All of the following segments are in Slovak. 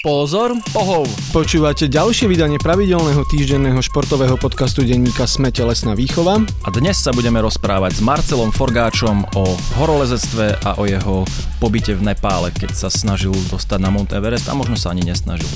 Pozor, pohov! Počúvate ďalšie vydanie pravidelného týždenného športového podcastu denníka Sme telesná výchova. A dnes sa budeme rozprávať s Marcelom Forgáčom o horolezectve a o jeho pobyte v Nepále, keď sa snažil dostať na Mount Everest a možno sa ani nesnažil.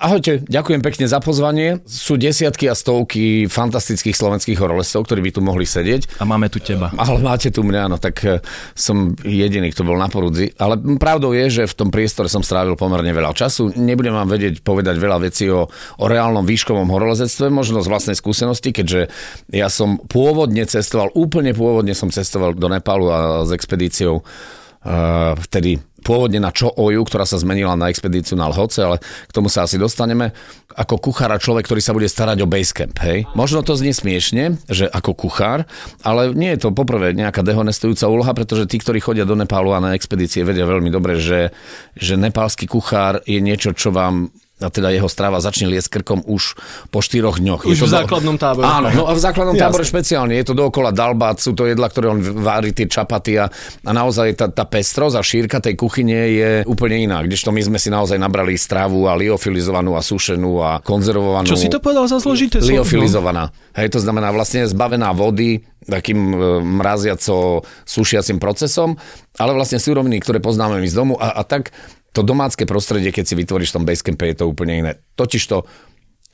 Ahojte, ďakujem pekne za pozvanie. Sú desiatky a stovky fantastických slovenských horolezcov, ktorí by tu mohli sedieť. A máme tu teba. Ale máte tu mňa, no tak eh, som jediný, kto bol na porudzi. Ale pravdou je, že v tom priestore som strávil pomerne veľa času. Nebudem vám vedieť povedať veľa vecí o, o reálnom výškovom horolezectve, možno z vlastnej skúsenosti, keďže ja som pôvodne cestoval, úplne pôvodne som cestoval do Nepálu a s expedíciou uh, vtedy pôvodne na Čo Oju, ktorá sa zmenila na expedíciu na Lhoce, ale k tomu sa asi dostaneme. Ako kuchára človek, ktorý sa bude starať o Basecamp, hej? Možno to znie smiešne, že ako kuchár, ale nie je to poprvé nejaká dehonestujúca úloha, pretože tí, ktorí chodia do Nepálu a na expedície, vedia veľmi dobre, že, že nepálsky kuchár je niečo, čo vám a teda jeho strava začne liesť krkom už po štyroch dňoch. Už je to v základnom tábore. Áno, no a v základnom tábore špeciálne. Je to dookola dalbát, sú to jedla, ktoré on vári, tie čapaty a, a naozaj tá, tá pestrosť a šírka tej kuchyne je úplne iná. Kdežto my sme si naozaj nabrali stravu a liofilizovanú a sušenú a konzervovanú. Čo si to povedal za zložité? Liofilizovaná. Hej, to znamená vlastne zbavená vody, takým e, mraziaco sušiacim procesom, ale vlastne súroviny, ktoré poznáme my z domu a, a tak to domácké prostredie, keď si vytvoríš v tom basecampe, je to úplne iné. Totižto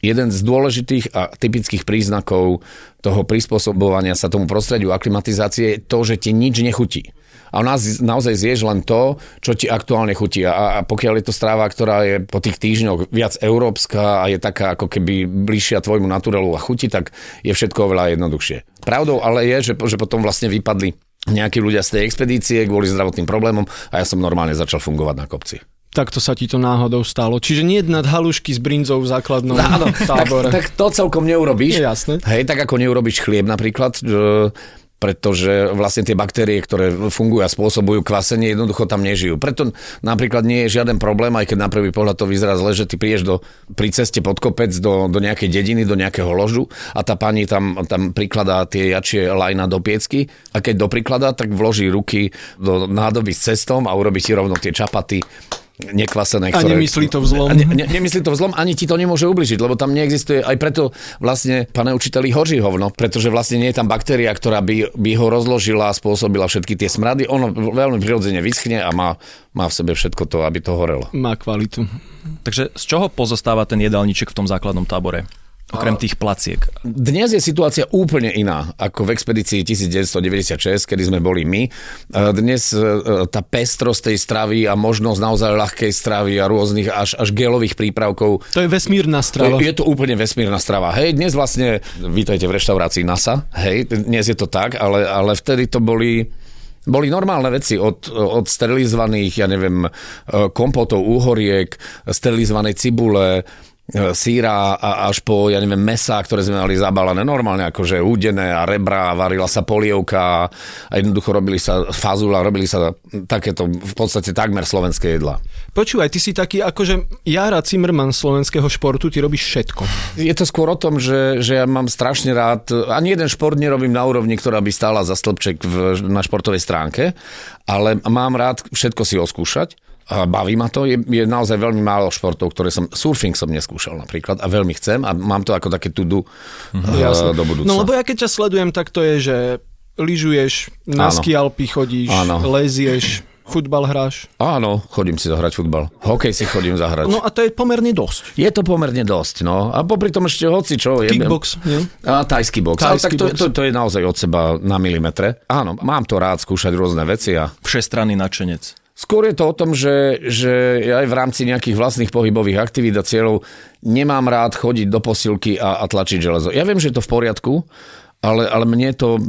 jeden z dôležitých a typických príznakov toho prispôsobovania sa tomu prostrediu aklimatizácie je to, že ti nič nechutí. A nás naozaj zješ len to, čo ti aktuálne chutí. A, a pokiaľ je to stráva, ktorá je po tých týždňoch viac európska a je taká ako keby bližšia tvojmu naturelu a chuti, tak je všetko oveľa jednoduchšie. Pravdou ale je, že, že potom vlastne vypadli nejakí ľudia z tej expedície kvôli zdravotným problémom a ja som normálne začal fungovať na kopci. Takto sa ti to náhodou stalo. Čiže nie nad halušky s brinzou v základnom Áno, tábore. Tak, tak to celkom neurobíš. Je jasné. Hej, tak ako neurobíš chlieb napríklad, pretože vlastne tie baktérie, ktoré fungujú a spôsobujú kvasenie, jednoducho tam nežijú. Preto napríklad nie je žiaden problém, aj keď na prvý pohľad to vyzerá zle, že ty prídeš do, pri ceste pod kopec do, do nejakej dediny, do nejakého ložu a tá pani tam, tam prikladá tie jačie lajna do piecky a keď doprikladá, tak vloží ruky do nádoby s cestom a urobí si rovno tie čapaty nekvasené. Ktoré, a nemyslí to vzlom. Ne, ne, nemyslí to vzlom, ani ti to nemôže ubližiť, lebo tam neexistuje, aj preto vlastne, pane učiteľi, hoří hovno, pretože vlastne nie je tam baktéria, ktorá by, by ho rozložila a spôsobila všetky tie smrady. Ono veľmi prirodzene vyschne a má, má v sebe všetko to, aby to horelo. Má kvalitu. Takže z čoho pozostáva ten jedálniček v tom základnom tábore? Okrem tých placiek. Dnes je situácia úplne iná ako v expedícii 1996, kedy sme boli my. Dnes e, tá pestrosť tej stravy a možnosť naozaj ľahkej stravy a rôznych až, až gelových prípravkov. To je vesmírna strava. Je to úplne vesmírna strava. Hej, dnes vlastne, vítajte v reštaurácii NASA, hej, dnes je to tak, ale, ale vtedy to boli boli normálne veci od, od sterilizovaných, ja neviem, e, kompotov, úhoriek, sterilizovanej cibule, E, síra a až po, ja neviem, mesa, ktoré sme mali zabalené normálne, akože údené a rebra, varila sa polievka a jednoducho robili sa fazula, robili sa takéto v podstate takmer slovenské jedla. Počúvaj, ty si taký akože Jara Zimmerman slovenského športu, ty robíš všetko. Je to skôr o tom, že, že ja mám strašne rád, ani jeden šport nerobím na úrovni, ktorá by stála za stĺpček v, na športovej stránke, ale mám rád všetko si oskúšať baví ma to. Je, je naozaj veľmi málo športov, ktoré som... Surfing som neskúšal napríklad a veľmi chcem a mám to ako také tudu mm-hmm. uh, do budúcna. No lebo ja keď ťa sledujem, tak to je, že lyžuješ, na ski Alpy chodíš, Áno. lezieš, futbal hráš? Áno, chodím si zahrať futbal. Hokej si chodím zahrať. No a to je pomerne dosť. Je to pomerne dosť, no. A popri tom ešte hoci čo. Kickbox, nie? A tajský box. Tajský Ale tak to, box. To, to, to, je naozaj od seba na milimetre. Áno, mám to rád skúšať rôzne veci. A... Všestranný nadšenec. Skôr je to o tom, že, že aj v rámci nejakých vlastných pohybových aktivít a cieľov nemám rád chodiť do posilky a, a tlačiť železo. Ja viem, že je to v poriadku, ale, ale mne to...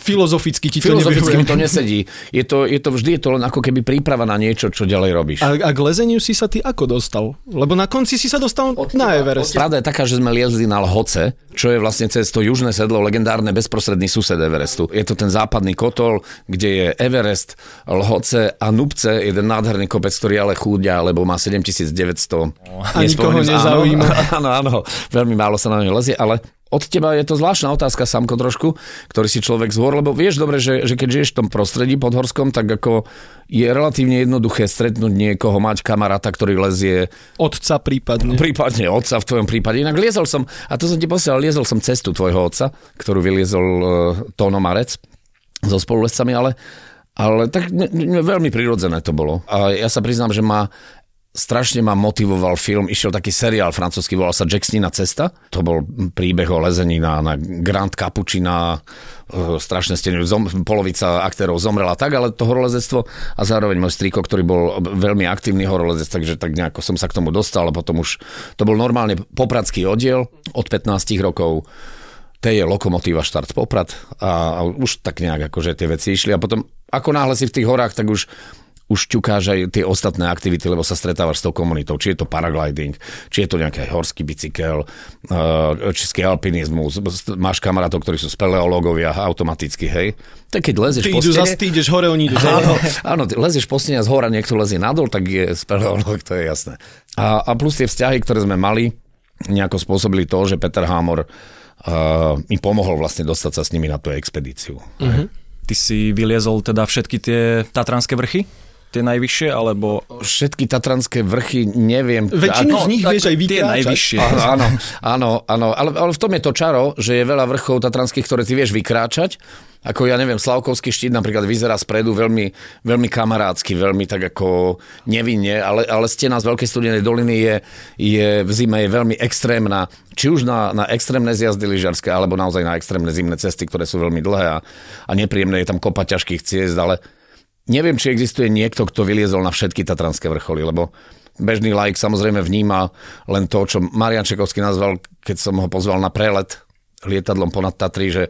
Filozoficky ti to Filozoficky mi to nesedí. Je to, je to vždy je to len ako keby príprava na niečo, čo ďalej robíš. A, a k lezeniu si sa ty ako dostal? Lebo na konci si sa dostal od na Everest. Pravda je taká, že sme liezli na Lhoce, čo je vlastne cez to južné sedlo, legendárne bezprostredný sused Everestu. Je to ten západný kotol, kde je Everest, Lhoce a Nubce, jeden nádherný kopec, ktorý ale chúďa, lebo má 7900. A nikoho nezaujíma. Áno, áno, veľmi málo sa na ňo lezie, ale od teba je to zvláštna otázka, Samko, trošku, ktorý si človek zvor, lebo vieš dobre, že, že keď žiješ v tom prostredí podhorskom, tak ako je relatívne jednoduché stretnúť niekoho, mať kamaráta, ktorý lezie... Otca prípadne. Prípadne otca v tvojom prípade. Inak liezol som, a to som ti posielal, liezol som cestu tvojho otca, ktorú vyliezol uh, Tóno Marec so spolulescami, ale ale tak ne, ne, veľmi prirodzené to bolo. A ja sa priznám, že ma strašne ma motivoval film, išiel taký seriál francúzsky, volal sa Jacksonina cesta. To bol príbeh o lezení na, na Grand Capuchina, e, strašne stene, zom, polovica aktérov zomrela tak, ale to horolezectvo a zároveň môj striko, ktorý bol veľmi aktívny horolezec, takže tak nejako som sa k tomu dostal a potom už to bol normálne popradský oddiel od 15 rokov to je lokomotíva štart Poprad a, a už tak nejak akože tie veci išli a potom ako náhle si v tých horách, tak už už ťukáš aj tie ostatné aktivity, lebo sa stretávaš s tou komunitou. Či je to paragliding, či je to nejaký horský bicykel, eh, či alpinizmus. Máš kamarátov, ktorí sú speleológovia automaticky, hej. Tak keď lezieš ty po stene... Zas, ty ideš hore, oni idú áno, áno, ty lezieš po stene a z hora niekto lezie nadol, tak je speleológ, to je jasné. A, a plus tie vzťahy, ktoré sme mali, nejako spôsobili to, že Peter Hámor uh, mi pomohol vlastne dostať sa s nimi na tú expedíciu. Uh-huh. Ty si vyliezol teda všetky tie tatranské vrchy? Tie najvyššie, alebo... Všetky tatranské vrchy, neviem. Väčšinu z nich vieš aj vykráčať. Tie najvyššie. Áno, áno, áno, ale, ale v tom je to čaro, že je veľa vrchov tatranských, ktoré ty vieš vykráčať. Ako ja neviem, Slavkovský štít napríklad vyzerá spredu veľmi, veľmi kamarádsky, veľmi tak ako nevinne, ale, ale stena z Veľkej studenej doliny je, je v zime je veľmi extrémna, či už na, na extrémne zjazdy lyžarské, alebo naozaj na extrémne zimné cesty, ktoré sú veľmi dlhé a, a nepríjemné je tam kopa ťažkých ciest, ale Neviem, či existuje niekto, kto vyliezol na všetky tatranské vrcholy, lebo bežný like samozrejme vníma len to, čo Marian Čekovský nazval, keď som ho pozval na prelet lietadlom ponad Tatry, že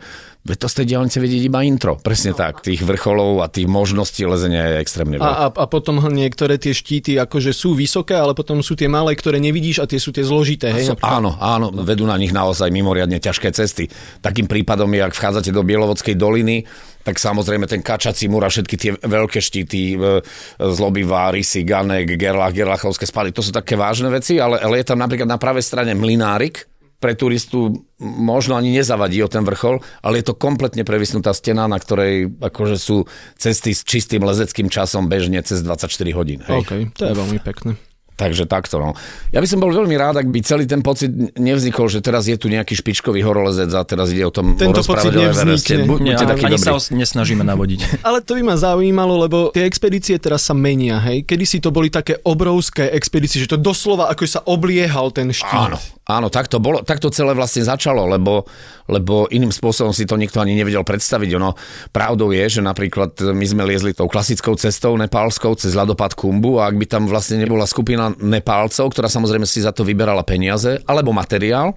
to z tej diálnice vidieť iba intro. Presne no. tak. Tých vrcholov a tých možností lezenia je extrémne veľa. A, a, a potom niektoré tie štíty akože sú vysoké, ale potom sú tie malé, ktoré nevidíš a tie sú tie zložité. Hej, sú, áno, áno, vedú na nich naozaj mimoriadne ťažké cesty. Takým prípadom je, ak vchádzate do Bielovodskej doliny, tak samozrejme ten Kačací múr a všetky tie veľké štíty, e, Zlobivá, Rysy, Ganek, Gerlach, Gerlachovské spady, to sú také vážne veci, ale, ale je tam napríklad na pravej strane Mlinárik, pre turistu možno ani nezavadí o ten vrchol, ale je to kompletne previsnutá stena, na ktorej akože sú cesty s čistým lezeckým časom bežne cez 24 hodín. Hej. OK, to je veľmi pekné. Takže takto. No. Ja by som bol veľmi rád, ak by celý ten pocit nevznikol, že teraz je tu nejaký špičkový horolezec a teraz ide o tom Tento pocit nevznikne. Nie, taký ani dobrý. sa nesnažíme navodiť. Ale to by ma zaujímalo, lebo tie expedície teraz sa menia. Hej? Kedy si to boli také obrovské expedície, že to doslova ako sa obliehal ten štít. Áno, áno tak, to bolo, tak to celé vlastne začalo, lebo, lebo iným spôsobom si to nikto ani nevedel predstaviť. Ono, pravdou je, že napríklad my sme liezli tou klasickou cestou nepálskou cez ľadopad Kumbu a ak by tam vlastne nebola skupina Nepálcov, ktorá samozrejme si za to vyberala peniaze, alebo materiál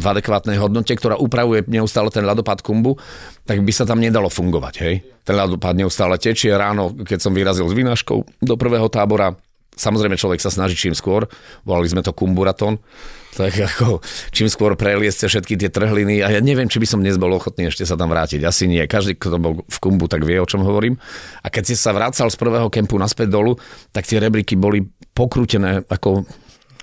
v adekvátnej hodnote, ktorá upravuje neustále ten ľadopád kumbu, tak by sa tam nedalo fungovať. Hej? Ten ľadopád neustále tečie. Ráno, keď som vyrazil s vynáškou do prvého tábora, samozrejme človek sa snaží čím skôr, volali sme to kumburaton, tak ako čím skôr prelieste všetky tie trhliny a ja neviem, či by som dnes bol ochotný ešte sa tam vrátiť. Asi nie. Každý, kto bol v kumbu, tak vie, o čom hovorím. A keď si sa vracal z prvého kempu naspäť dolu, tak tie rebriky boli pokrútené ako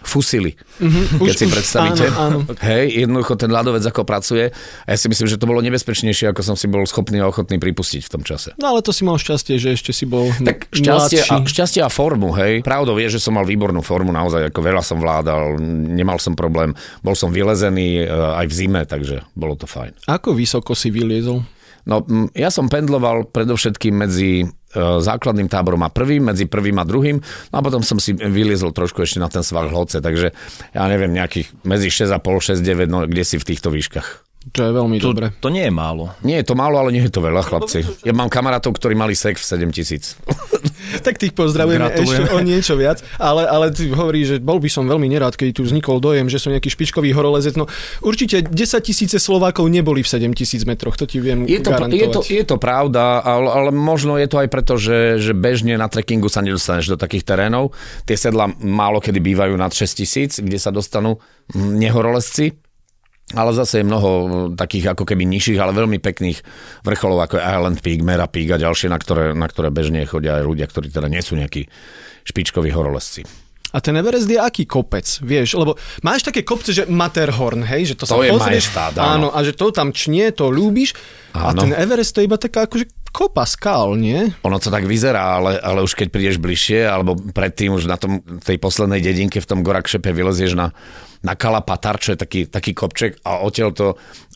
fusily, mm-hmm, keď už, si predstavíte. Áno, áno. Hej, jednoducho ten ľadovec ako pracuje a ja si myslím, že to bolo nebezpečnejšie, ako som si bol schopný a ochotný pripustiť v tom čase. No ale to si mal šťastie, že ešte si bol Tak šťastie a, šťastie a formu, hej. Pravdou je, že som mal výbornú formu, naozaj ako veľa som vládal, nemal som problém, bol som vylezený e, aj v zime, takže bolo to fajn. Ako vysoko si vyliezol? No, ja som pendloval predovšetkým medzi základným táborom a prvým, medzi prvým a druhým. No a potom som si vyliezol trošku ešte na ten svah hlodce, takže ja neviem, nejakých medzi 6,5, 6, 9, no kde si v týchto výškach. To je veľmi to, dobre. To nie je málo. Nie je to málo, ale nie je to veľa, chlapci. Ja mám kamarátov, ktorí mali sek v 7 tisíc. tak tých pozdravujeme ešte o niečo viac, ale, ale ty hovorí, že bol by som veľmi nerád, keď tu vznikol dojem, že som nejaký špičkový horolezec. No určite 10 tisíce Slovákov neboli v 7 tisíc metroch, to ti viem je to, garantovať. Je to, je to pravda, ale, ale možno je to aj preto, že, že bežne na trekkingu sa nedostaneš do takých terénov. Tie sedla málo kedy bývajú nad 6 tisíc, kde sa dostanú nehorolezci ale zase je mnoho takých ako keby nižších, ale veľmi pekných vrcholov, ako je Island Peak, Mera Peak a ďalšie, na ktoré, na ktoré bežne chodia aj ľudia, ktorí teda nie sú nejakí špičkoví horolezci. A ten Everest je aký kopec, vieš? Lebo máš také kopce, že Matterhorn, hej? Že to, to sa je pozrieš, majestát, áno. A že to tam čnie, to ľúbiš. Áno. A ten Everest to je iba taká akože kopa skal, nie? Ono to tak vyzerá, ale, ale už keď prídeš bližšie, alebo predtým už na tom, tej poslednej dedinke v tom Gorakšepe vylezieš na, na Kalapatar, čo taký, taký kopček a odtiaľ to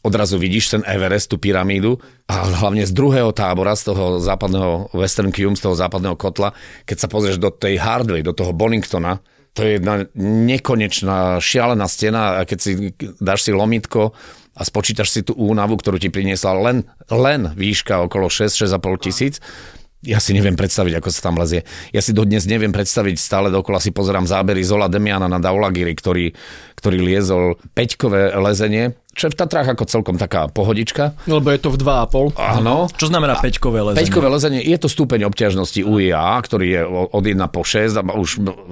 odrazu vidíš ten Everest, tú pyramídu a hlavne z druhého tábora, z toho západného Western Cume, z toho západného kotla, keď sa pozrieš do tej Hardway, do toho Boningtona, to je jedna nekonečná šialená stena a keď si dáš si lomitko a spočítaš si tú únavu, ktorú ti priniesla len, len výška okolo 6-6,5 tisíc, ja si neviem predstaviť, ako sa tam lezie. Ja si dodnes neviem predstaviť, stále dokola si pozerám zábery Zola Demiana na Daulagiri, ktorý, ktorý liezol peťkové lezenie, čo je v Tatrách ako celkom taká pohodička. Lebo je to v 2,5. Áno. Čo znamená peťkové lezenie? Peťkové lezenie je to stupeň obťažnosti UIA, ktorý je od 1 po 6, a už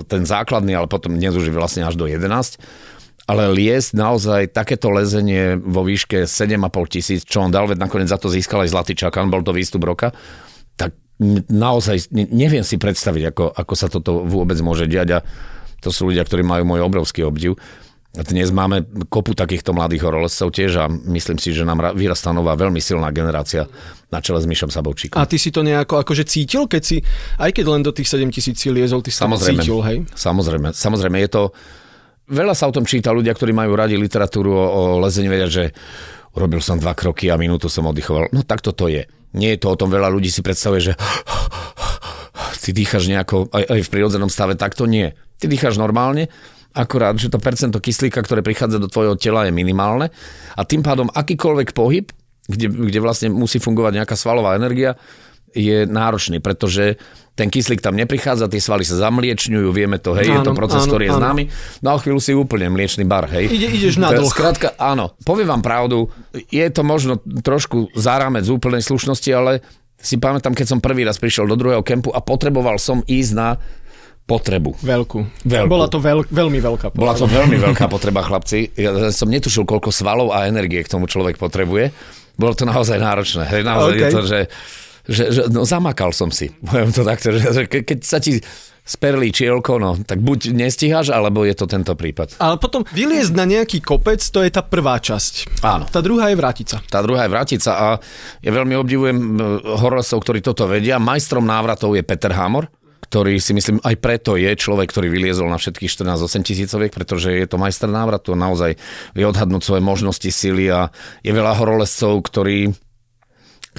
ten základný, ale potom dnes už je vlastne až do 11 ale liesť naozaj takéto lezenie vo výške 7,5 tisíc, čo on dal, veď nakoniec za to získal aj Zlatý čakan, bol to výstup roka, naozaj neviem si predstaviť, ako, ako sa toto vôbec môže diať a to sú ľudia, ktorí majú môj obrovský obdiv. Dnes máme kopu takýchto mladých horolezcov tiež a myslím si, že nám vyrastá nová veľmi silná generácia na čele s Myšom Sabovčíkom. A ty si to nejako akože cítil, keď si, aj keď len do tých 7 tisíc si liezol, ty si samozrejme, to cítil, hej? Samozrejme, samozrejme, je to... Veľa sa o tom číta, ľudia, ktorí majú radi literatúru o, o lezení, vedia, že urobil som dva kroky a minútu som oddychoval. No tak to je. Nie je to o tom, veľa ľudí si predstavuje, že ty dýchaš nejako aj, aj v prírodzenom stave, tak to nie. Ty dýchaš normálne, akurát, že to percento kyslíka, ktoré prichádza do tvojho tela je minimálne a tým pádom akýkoľvek pohyb, kde, kde vlastne musí fungovať nejaká svalová energia, je náročný, pretože ten kyslík tam neprichádza, tie svaly sa zamliečňujú, vieme to, hej, áno, je to proces, áno, ktorý je známy. No a chvíľu si úplne mliečný bar, hej. Ide, ideš na dlh. Skrátka, áno, poviem vám pravdu, je to možno trošku záramec úplnej slušnosti, ale si pamätám, keď som prvý raz prišiel do druhého kempu a potreboval som ísť na potrebu. Veľkú. Veľkú. Bola to veľ, veľmi veľká potreba. Bola to veľmi veľká potreba, chlapci. Ja som netušil, koľko svalov a energie k tomu človek potrebuje. Bolo to naozaj náročné. Hej, naozaj okay. je to, že že, že no, zamakal som si. Poviem to takto, že, že ke, keď sa ti sperlí čielko, no, tak buď nestíhaš, alebo je to tento prípad. Ale potom vyliezť na nejaký kopec, to je tá prvá časť. Áno. Tá druhá je vrátiť sa. Tá druhá je vrátiť sa a ja veľmi obdivujem horolezcov, ktorí toto vedia. Majstrom návratov je Peter Hamor, ktorý si myslím aj preto je človek, ktorý vyliezol na všetkých 14-8 tisícoviek, pretože je to majster návratu, naozaj vie odhadnúť svoje možnosti, síly a je veľa horolezcov, ktorí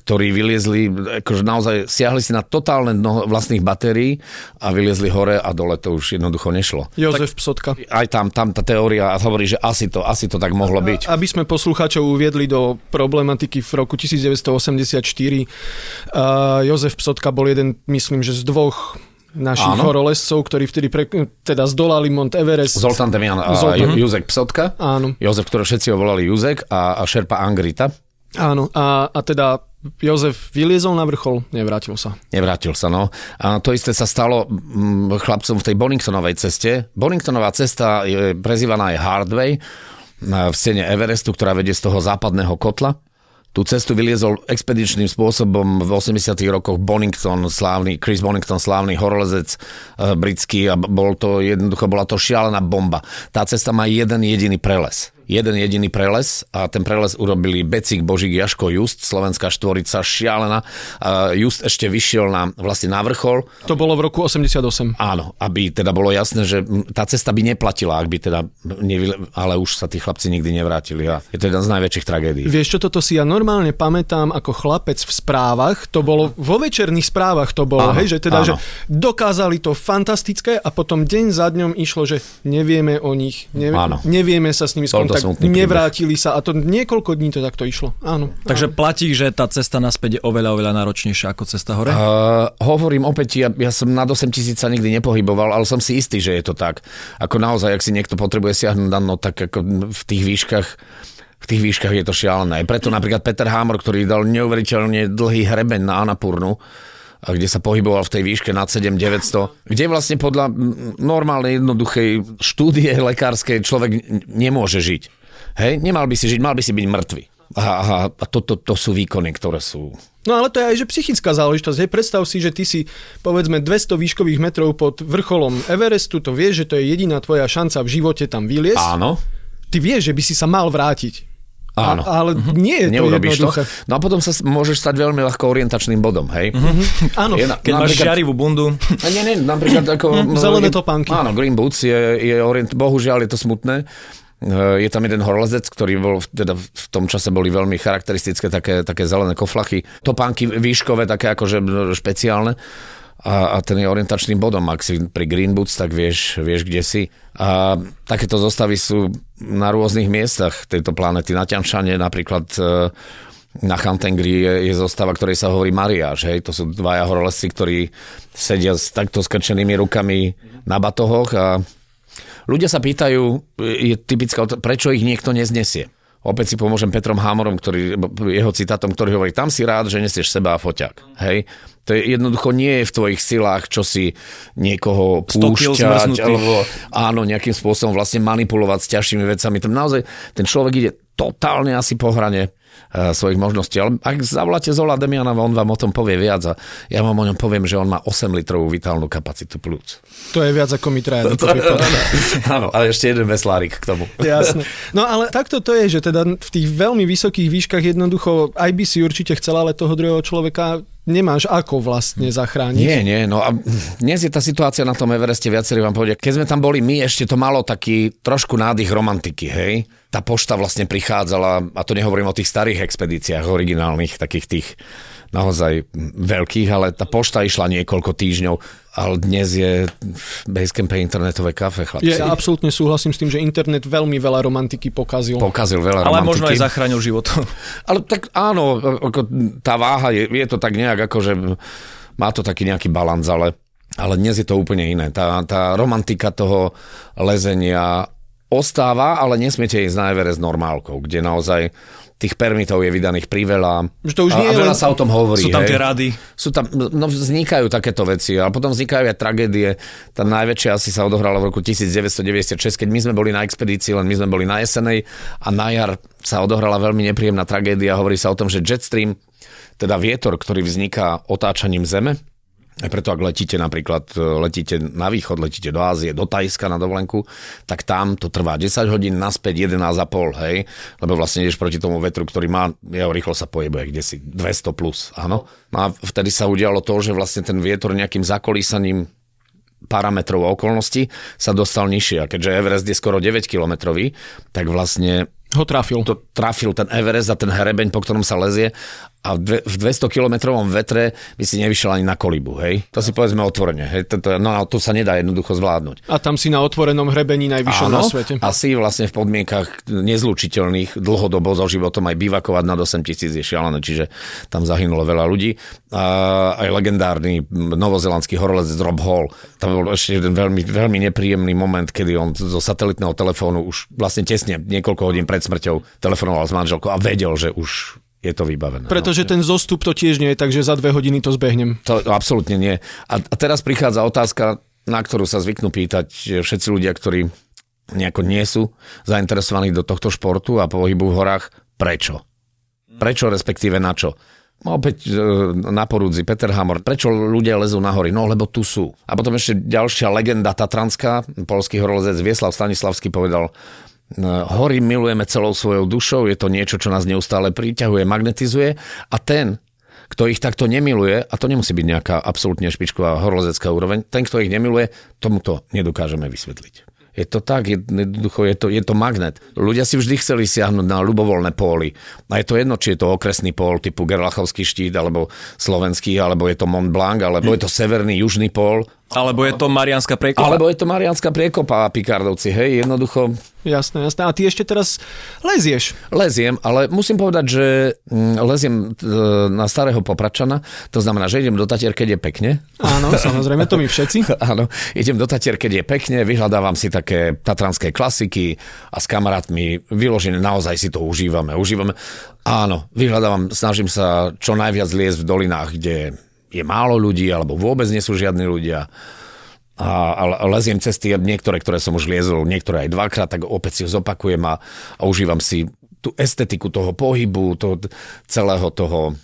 ktorí vyliezli, akože naozaj siahli si na totálne dno vlastných batérií a vyliezli hore a dole to už jednoducho nešlo. Jozef tak, Psotka. Aj tam, tam tá teória hovorí, že asi to, asi to tak mohlo byť. Aby sme poslucháčov uviedli do problematiky v roku 1984, uh, Jozef Psotka bol jeden, myslím, že z dvoch našich Áno. horolezcov, ktorí vtedy pre, teda zdolali Mont Everest. Zoltán Demian a Zoltán. Juzek Psotka. Áno. Jozef, ktorého všetci ho volali Juzek a, a Šerpa Angrita. Áno, a, a teda Jozef vyliezol na vrchol, nevrátil sa. Nevrátil sa, no. A to isté sa stalo mm, chlapcom v tej Boningtonovej ceste. Boningtonová cesta je prezývaná aj Hardway v stene Everestu, ktorá vedie z toho západného kotla. Tú cestu vyliezol expedičným spôsobom v 80 rokoch Bonington, slávny, Chris Bonington, slávny horolezec e, britský a bol to jednoducho, bola to šialená bomba. Tá cesta má jeden jediný preles jeden jediný preles a ten preles urobili Becik, Božík, Jaško, Just, slovenská štvorica, šialená. Just ešte vyšiel na, vlastne na vrchol. To bolo v roku 88. Áno, aby teda bolo jasné, že tá cesta by neplatila, ak by teda, nevyle, ale už sa tí chlapci nikdy nevrátili a je to jeden z najväčších tragédií. Vieš čo, toto si ja normálne pamätám ako chlapec v správach, to bolo vo večerných správach to bolo, áno, hej, že teda, áno. že dokázali to fantastické a potom deň za dňom išlo, že nevieme o nich, nevie, nevieme sa s nimi skontaktovať tak nevrátili sa a to niekoľko dní to takto išlo. Áno. Takže áno. platí, že tá cesta naspäť je oveľa, oveľa náročnejšia ako cesta hore? Uh, hovorím opäť, ja, ja som nad 8 tisíc sa nikdy nepohyboval, ale som si istý, že je to tak. Ako naozaj, ak si niekto potrebuje siahnuť na no, tak ako v tých výškach v tých výškach je to šialené. Preto napríklad Peter Hamor, ktorý dal neuveriteľne dlhý hrebeň na Anapurnu, kde sa pohyboval v tej výške nad 7900, kde vlastne podľa normálnej jednoduchej štúdie lekárskej človek nemôže žiť. Hej, nemal by si žiť, mal by si byť mŕtvy. A, a, a to, to, to sú výkony, ktoré sú No ale to je aj že psychická záležitosť. Hej, predstav si, že ty si povedzme 200 výškových metrov pod vrcholom Everestu, to vieš, že to je jediná tvoja šanca v živote tam vyliesť. Áno. Ty vieš, že by si sa mal vrátiť. Áno. A, ale uh-huh. nie je to Neurobiš jednoduché. to. No a potom sa môžeš stať veľmi ľahko orientačným bodom, hej? Uh-huh. Áno. Je na- Keď máš žiarivú bundu, A Nie, nie, napríklad ako... Zelené je- topánky. Áno, Green Boots je, je orient, bohužiaľ je to smutné. E, Je tam jeden horolezec, ktorý bol, teda v tom čase boli veľmi charakteristické také, také zelené koflachy, topánky výškové, také akože špeciálne. A, a ten je orientačným bodom. Ak si pri Green Boots, tak vieš, vieš kde si. A takéto zostavy sú na rôznych miestach tejto planety. Na Ťanšane napríklad e, na Chantengri je, je zostava, ktorej sa hovorí Mariáš. Hej? To sú dvaja horolezci, ktorí sedia s takto skrčenými rukami na batohoch a ľudia sa pýtajú, je typická, prečo ich niekto neznesie. Opäť si pomôžem Petrom Hámorom, ktorý, jeho citátom, ktorý hovorí, tam si rád, že nesieš seba a foťák. Hej? To je jednoducho nie je v tvojich silách, čo si niekoho 100 kil púšťať, alebo áno, nejakým spôsobom vlastne manipulovať s ťažšími vecami. Tam naozaj ten človek ide totálne asi po hrane svojich možností. Ale ak zavoláte Zola Demiana, on vám o tom povie viac a ja vám o ňom poviem, že on má 8 litrovú vitálnu kapacitu plúc. To je viac ako my traja. Áno, ale ešte jeden veslárik k tomu. Jasné. No ale takto to je, že teda v tých veľmi vysokých výškach jednoducho aj by si určite chcel, ale toho druhého človeka nemáš ako vlastne zachrániť. Nie, nie, no a dnes je tá situácia na tom Evereste, viacerí vám povedia, keď sme tam boli my, ešte to malo taký trošku nádych romantiky, hej? Tá pošta vlastne prichádzala, a to nehovorím o tých starých expedíciách, originálnych, takých tých naozaj veľkých, ale tá pošta išla niekoľko týždňov, ale dnes je v Basecampe internetové kafe, chlapci. Je, ja absolútne súhlasím s tým, že internet veľmi veľa romantiky pokazil. Pokazil veľa ale romantiky. možno aj zachránil život. Ale tak áno, ako tá váha je, je to tak nejak ako, že má to taký nejaký balans, ale, ale dnes je to úplne iné. Tá, tá romantika toho lezenia ostáva, ale nesmiete ísť na Everest normálkou, kde naozaj tých permitov je vydaných priveľa. Že to už nie a veľa sa o tom hovorí. Sú tam hej. tie rady. Sú tam, no vznikajú takéto veci, ale potom vznikajú aj tragédie. Tá najväčšia asi sa odohrala v roku 1996, keď my sme boli na expedícii, len my sme boli na jesenej a na jar sa odohrala veľmi nepríjemná tragédia. Hovorí sa o tom, že jetstream, teda vietor, ktorý vzniká otáčaním Zeme, aj preto, ak letíte napríklad, e, letíte na východ, letíte do Ázie, do Tajska na dovolenku, tak tam to trvá 10 hodín, naspäť 11,5, hej, lebo vlastne ideš proti tomu vetru, ktorý má, jeho rýchlo sa pohybuje, kde si 200 plus, áno. No a vtedy sa udialo to, že vlastne ten vietor nejakým zakolísaním parametrov a okolností sa dostal nižšie. A keďže Everest je skoro 9 kilometrový, tak vlastne Ho trafil. to trafil ten Everest a ten hrebeň, po ktorom sa lezie a v dve- v 200 kilometrovom vetre by si nevyšiel ani na kolibu, hej? To si povedzme otvorene, hej? To, to, no to sa nedá jednoducho zvládnuť. A tam si na otvorenom hrebení najvyššom na svete. a si vlastne v podmienkach nezlučiteľných dlhodobo so životom aj bývakovať nad 8 tisíc je šialené, čiže tam zahynulo veľa ľudí. A aj legendárny novozelandský horolezec Rob Hall, tam bol ešte jeden veľmi, veľmi nepríjemný moment, kedy on zo satelitného telefónu už vlastne tesne niekoľko hodín pred smrťou telefonoval s manželkou a vedel, že už je to vybavené. no. Pretože ten zostup to tiež nie je, takže za dve hodiny to zbehnem. To absolútne nie. A, a teraz prichádza otázka, na ktorú sa zvyknú pýtať všetci ľudia, ktorí nejako nie sú zainteresovaní do tohto športu a pohybu v horách. Prečo? Prečo, respektíve na čo? No, opäť e, na porúdzi Peter Hamor. Prečo ľudia lezú na hory? No, lebo tu sú. A potom ešte ďalšia legenda tatranská. Polský horolezec Vieslav Stanislavský povedal, "No, hory milujeme celou svojou dušou, je to niečo, čo nás neustále priťahuje, magnetizuje a ten, kto ich takto nemiluje, a to nemusí byť nejaká absolútne špičková horolezecká úroveň, ten, kto ich nemiluje, tomu to nedokážeme vysvetliť. Je to tak, jednoducho je to, je to magnet. Ľudia si vždy chceli siahnuť na ľubovoľné póly. A je to jedno, či je to okresný pól typu Gerlachovský štít, alebo slovenský, alebo je to Mont Blanc, alebo je to severný, južný pól, Alebo je to Marianská prekopa. alebo je to Marianská priekopa a Pikardovci. Hej, jednoducho Jasné, jasné. A ty ešte teraz lezieš. leziem, ale musím povedať, že mm, leziem e, na starého popračana, to znamená, že idem do Tatier, keď je pekne, Áno, samozrejme, to my všetci. Áno, idem do Tatier, keď je pekne, vyhľadávam si také tatranské klasiky a s kamarátmi vyložené naozaj si to užívame. Užívame. Áno, vyhľadávam, snažím sa čo najviac liesť v dolinách, kde je málo ľudí alebo vôbec nie sú žiadni ľudia. A, a leziem cesty, niektoré, ktoré som už liezol, niektoré aj dvakrát, tak opäť si ho zopakujem a, a užívam si tú estetiku toho pohybu, toho celého toho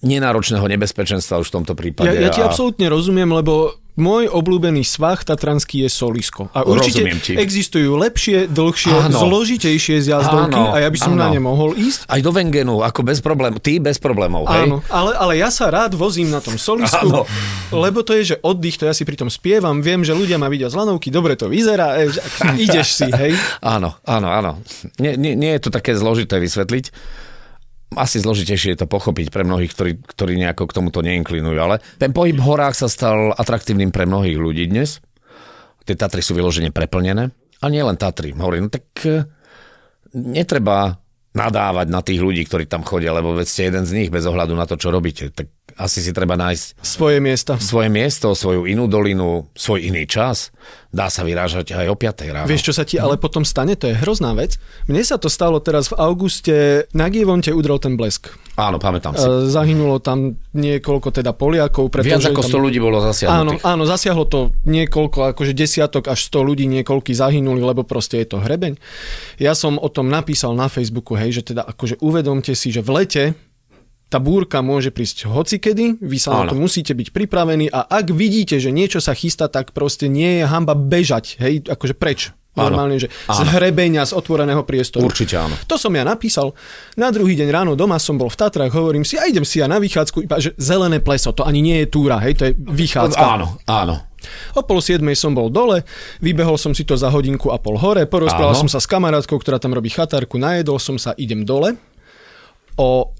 nenáročného nebezpečenstva už v tomto prípade. Ja, ja ti a... absolútne rozumiem, lebo môj obľúbený svah tatranský je solisko. A určite existujú lepšie, dlhšie, áno. zložitejšie zjazdovky áno, a ja by som áno. na ne mohol ísť. Aj do Vengenu, ako bez problémov. Ty bez problémov, hej? Áno, ale, ale ja sa rád vozím na tom solisku, áno. lebo to je, že oddych, to ja si pri tom spievam, viem, že ľudia ma vidia z lanovky, dobre to vyzerá, e, ideš si, hej? Áno, áno, áno. Nie, nie, nie je to také zložité vysvetliť asi zložitejšie je to pochopiť pre mnohých, ktorí, ktorí nejako k tomuto neinklinujú, ale ten pohyb v horách sa stal atraktívnym pre mnohých ľudí dnes. Tie Tatry sú vyložene preplnené. A nie len Tatry. Hovorím, no tak e, netreba nadávať na tých ľudí, ktorí tam chodia, lebo veď ste jeden z nich bez ohľadu na to, čo robíte. Tak asi si treba nájsť svoje miesto. Svoje miesto, svoju inú dolinu, svoj iný čas. Dá sa vyrážať aj o 5 ráno. Vieš, čo sa ti ale potom stane? To je hrozná vec. Mne sa to stalo teraz v auguste. Na Gievonte udrel ten blesk. Áno, pamätám si. E, zahynulo tam niekoľko teda Poliakov. Viac ako 100 tam... ľudí bolo zasiahnutých. Áno, áno, zasiahlo to niekoľko, akože desiatok až 100 ľudí, niekoľky zahynuli, lebo proste je to hrebeň. Ja som o tom napísal na Facebooku, hej, že teda akože uvedomte si, že v lete tá búrka môže prísť hocikedy, vy sa Áno. na to musíte byť pripravení a ak vidíte, že niečo sa chystá, tak proste nie je hamba bežať, hej, akože preč. Normálne, že áno. z hrebenia, z otvoreného priestoru. Určite áno. To som ja napísal. Na druhý deň ráno doma som bol v Tatrách, hovorím si, a idem si ja na vychádzku, iba že zelené pleso, to ani nie je túra, hej, to je vychádzka. Áno, áno. O pol siedmej som bol dole, vybehol som si to za hodinku a pol hore, porozprával som sa s kamarátkou, ktorá tam robí chatárku, najedol som sa, idem dole. O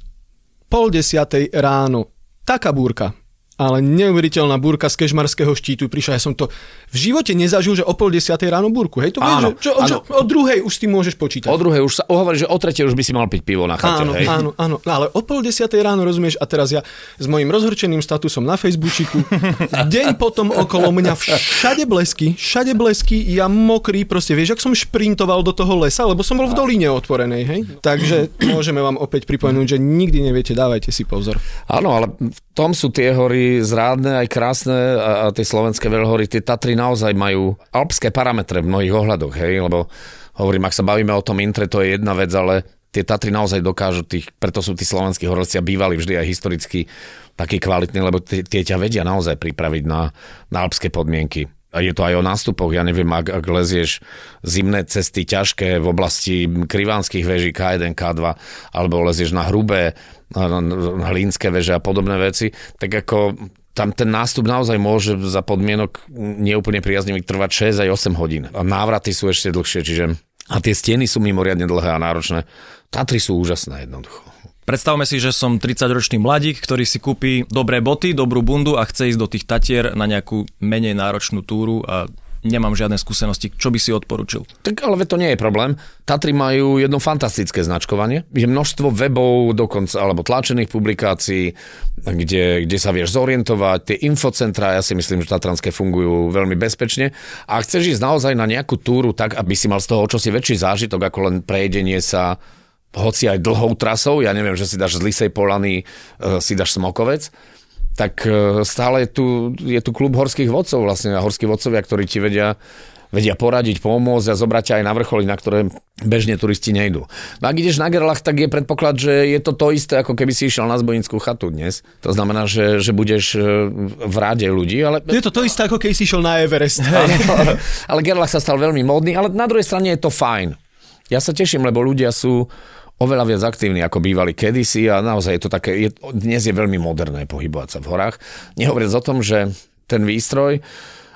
pol desiatej ráno. Taká búrka ale neuveriteľná búrka z kežmarského štítu prišla. Ja som to v živote nezažil, že o pol desiatej ráno búrku. Hej, to áno, vieš, že, čo, áno. Čo, o druhej už s tým môžeš počítať. O druhej už sa hovorí, že o tretej už by si mal piť pivo na chate. Áno, hej? áno, áno. No, ale o pol desiatej ráno, rozumieš, a teraz ja s mojim rozhorčeným statusom na Facebooku, deň potom okolo mňa všade blesky, všade blesky, ja mokrý, proste vieš, ak som šprintoval do toho lesa, lebo som bol v dolíne otvorenej, hej. Takže môžeme vám opäť pripomenúť, že nikdy neviete, dávajte si pozor. Áno, ale v tom sú tie hory zrádne, aj krásne a, a tie slovenské veľhory, tie Tatry naozaj majú alpské parametre v mnohých ohľadoch, hej, lebo hovorím, ak sa bavíme o tom intre, to je jedna vec, ale tie Tatry naozaj dokážu, tých, preto sú tí slovenskí horolci a bývali vždy aj historicky takí kvalitní, lebo tie, tie ťa vedia naozaj pripraviť na, na alpské podmienky. Je to aj o nástupoch, ja neviem, ak, ak lezieš zimné cesty ťažké v oblasti krivánskych veží K1, K2, alebo lezieš na hrubé hlínske veže a podobné veci, tak ako tam ten nástup naozaj môže za podmienok neúplne priaznivých trvať 6 aj 8 hodín. A návraty sú ešte dlhšie, čiže a tie steny sú mimoriadne dlhé a náročné. Tatry sú úžasné jednoducho. Predstavme si, že som 30-ročný mladík, ktorý si kúpi dobré boty, dobrú bundu a chce ísť do tých Tatier na nejakú menej náročnú túru a nemám žiadne skúsenosti. Čo by si odporučil? Tak ale to nie je problém. Tatry majú jedno fantastické značkovanie. Je množstvo webov dokonca, alebo tlačených publikácií, kde, kde sa vieš zorientovať. Tie infocentra, ja si myslím, že Tatranské fungujú veľmi bezpečne. A chceš ísť naozaj na nejakú túru tak, aby si mal z toho čosi väčší zážitok, ako len prejedenie sa hoci aj dlhou trasou, ja neviem, že si dáš z Lisej Polany, e, si dáš Smokovec, tak e, stále je tu, je tu klub horských vodcov vlastne a horskí vodcovia, ktorí ti vedia vedia poradiť, pomôcť a zobrať ťa aj na vrcholy, na ktoré bežne turisti nejdú. No ak ideš na Gerlach, tak je predpoklad, že je to to isté, ako keby si išiel na zbojnickú chatu dnes. To znamená, že, že budeš e, v ráde ľudí. Ale... Je to to isté, ako keby si išiel na Everest. ale, ale Gerlach sa stal veľmi módny, ale na druhej strane je to fajn. Ja sa teším, lebo ľudia sú oveľa viac aktívni, ako bývali kedysi a naozaj je to také, je, dnes je veľmi moderné pohybovať sa v horách. Nehovoriac o tom, že ten výstroj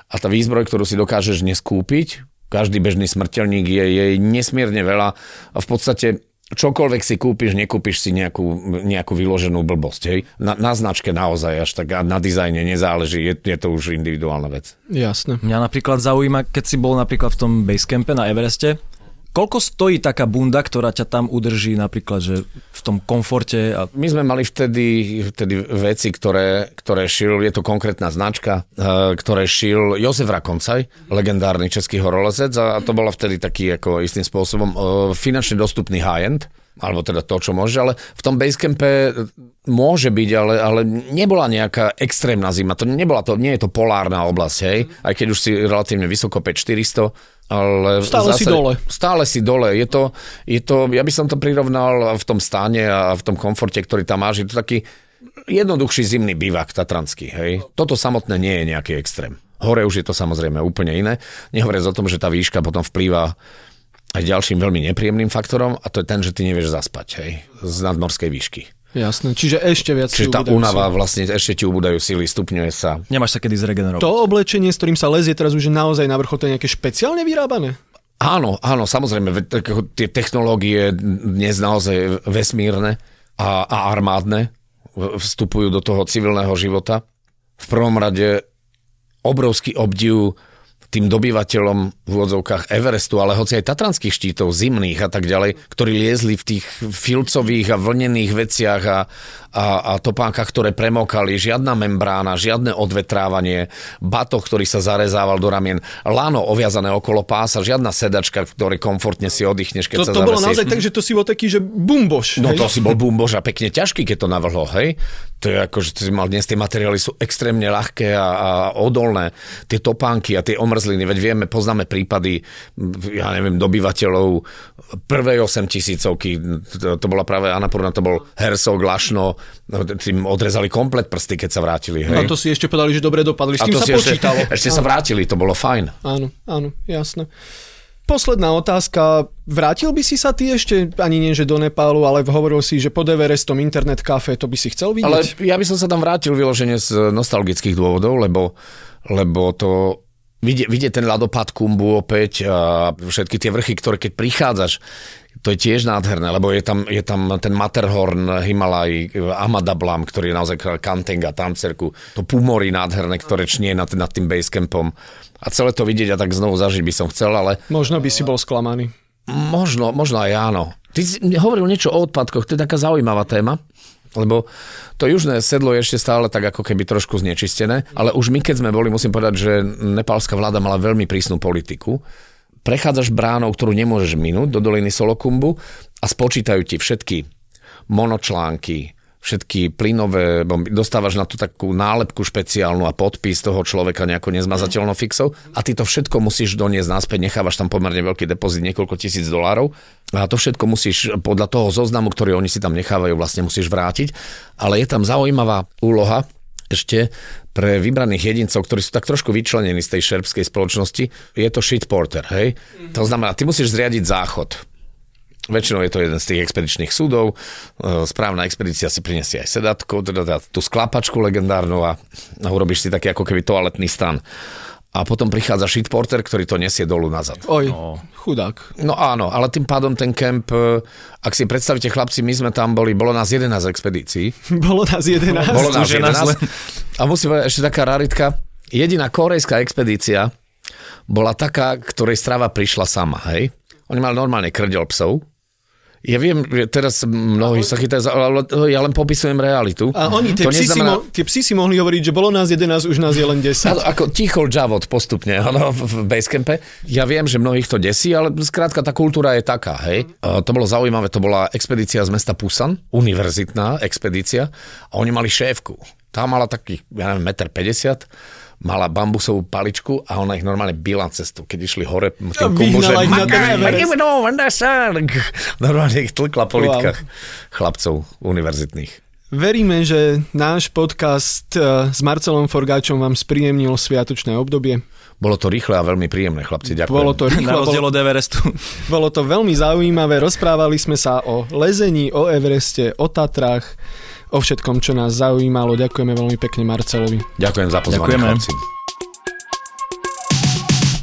a tá výzbroj, ktorú si dokážeš dnes kúpiť, každý bežný smrteľník je, je nesmierne veľa a v podstate čokoľvek si kúpiš, nekúpiš si nejakú, nejakú vyloženú blbosť. Hej? Na, na značke naozaj až tak a na dizajne nezáleží, je, je to už individuálna vec. Jasné. Mňa napríklad zaujíma, keď si bol napríklad v tom basecampe na Evereste, Koľko stojí taká bunda, ktorá ťa tam udrží napríklad, že v tom komforte? A... My sme mali vtedy, vtedy veci, ktoré, ktoré šil, je to konkrétna značka, eh, ktoré šil Jozef Rakoncaj, legendárny český horolezec a to bolo vtedy taký ako istým spôsobom eh, finančne dostupný high-end alebo teda to, čo môže, ale v tom basecampe môže byť, ale, ale nebola nejaká extrémna zima. To nebola to, nie je to polárna oblasť, hej, aj keď už si relatívne vysoko 5400, ale stále zase, si dole. Stále si dole. Je to, je to, ja by som to prirovnal v tom stane a v tom komforte, ktorý tam máš. Je to taký jednoduchší zimný bývak tatranský, hej. Toto samotné nie je nejaký extrém. Hore už je to samozrejme úplne iné. Nehovoriac o tom, že tá výška potom vplýva aj ďalším veľmi nepríjemným faktorom a to je ten, že ty nevieš zaspať, hej, z nadmorskej výšky. Jasné, čiže ešte viac Čiže tá únava vlastne ešte ti ubúdajú sily, stupňuje sa. Nemáš sa kedy zregenerovať. To oblečenie, s ktorým sa lezie teraz už je naozaj na vrchol, to je nejaké špeciálne vyrábané? Áno, áno, samozrejme, tie technológie dnes naozaj vesmírne a, a armádne vstupujú do toho civilného života. V prvom rade obrovský obdiv tým dobyvateľom v úvodzovkách Everestu, ale hoci aj tatranských štítov, zimných a tak ďalej, ktorí liezli v tých filcových a vlnených veciach a, a topánkach, ktoré premokali, žiadna membrána, žiadne odvetrávanie, batoh, ktorý sa zarezával do ramien, lano oviazané okolo pása, žiadna sedačka, v ktorej komfortne si oddychneš, keď to, sa To bolo naozaj tak, že to si bol taký, že bumboš. No hej? to si bol bumboš a pekne ťažký, keď to navrhlo, hej. To je ako, že si mal dnes tie materiály sú extrémne ľahké a, a odolné. Tie topánky a tie omrzliny, veď vieme, poznáme prípady, ja neviem, dobyvateľov prvej 8 tisícovky, to, to bola práve Anapurna, to bol Hersog, Lašno, tým odrezali komplet prsty, keď sa vrátili. Hej. A to si ešte povedali, že dobre dopadli, s tým sa počítalo. Ešte, ešte sa vrátili, to bolo fajn. Áno, áno, jasné. Posledná otázka. Vrátil by si sa ty ešte, ani nie že do Nepálu, ale hovoril si, že pod Everestom internet kafe, to by si chcel vidieť? Ale ja by som sa tam vrátil vyložene z nostalgických dôvodov, lebo, lebo to vidieť, vidieť ten ľadopad Kumbu opäť a všetky tie vrchy, ktoré keď prichádzaš, to je tiež nádherné, lebo je tam, je tam ten Matterhorn, Himalaj, Amadablam, ktorý je naozaj Kantenga, Tamcerku, to Pumory nádherné, ktoré čnie nad, nad tým basecampom. A celé to vidieť a tak znovu zažiť by som chcel, ale... Možno by si bol sklamaný. Možno, možno aj áno. Ty si hovoril niečo o odpadkoch, to je taká zaujímavá téma. Lebo to južné sedlo je ešte stále tak ako keby trošku znečistené, ale už my keď sme boli, musím povedať, že nepálska vláda mala veľmi prísnu politiku prechádzaš bránou, ktorú nemôžeš minúť do doliny Solokumbu a spočítajú ti všetky monočlánky, všetky plynové dostávaš na to takú nálepku špeciálnu a podpis toho človeka nejako nezmazateľnou fixou a ty to všetko musíš doniesť naspäť, nechávaš tam pomerne veľký depozit, niekoľko tisíc dolárov a to všetko musíš podľa toho zoznamu, ktorý oni si tam nechávajú, vlastne musíš vrátiť, ale je tam zaujímavá úloha, ešte pre vybraných jedincov, ktorí sú tak trošku vyčlenení z tej šerpskej spoločnosti, je to shit porter, hej? Mm-hmm. To znamená, ty musíš zriadiť záchod. Väčšinou je to jeden z tých expedičných súdov. E, správna expedícia si prinesie aj sedatko, teda, tú sklapačku legendárnu a urobíš si taký ako keby toaletný stan a potom prichádza shitporter, ktorý to nesie dolu nazad. Oj, no. chudák. No áno, ale tým pádom ten kemp, e, ak si predstavíte chlapci, my sme tam boli, bolo nás 11 expedícií. bolo nás 11. Bolo nás 11. A musím povedať ešte taká raritka, jediná korejská expedícia bola taká, ktorej strava prišla sama, hej. Oni mali normálne krdel psov, ja viem, že teraz mnohí sa chytajú, ale ja len popisujem realitu. A oni, tie, psi neznamená... si mo- tie psi si mohli hovoriť, že bolo nás 11, už nás je len 10. A, ako ticho javot postupne ano, v basecampe. Ja viem, že mnohých to desí, ale skrátka tá kultúra je taká. Hej. A to bolo zaujímavé, to bola expedícia z mesta Pusan, univerzitná expedícia a oni mali šéfku. Tá mala takých, ja neviem, 1,50 m mala bambusovú paličku a ona ich normálne byla cestu, keď išli hore tým kumbužem. Normálne ich tlkla po litkách chlapcov univerzitných. Veríme, že náš podcast eh, s Marcelom Forgáčom vám spríjemnil sviatočné obdobie. Bolo to rýchle a veľmi príjemné, chlapci, ďakujem. Bolo to rýchle, Na rozdiel od Everestu. Bolo to veľmi zaujímavé, rozprávali sme sa o lezení, o Evereste, o Tatrách, o všetkom, čo nás zaujímalo. Ďakujeme veľmi pekne Marcelovi. Ďakujem za pozvanie, Ďakujeme. chlapci.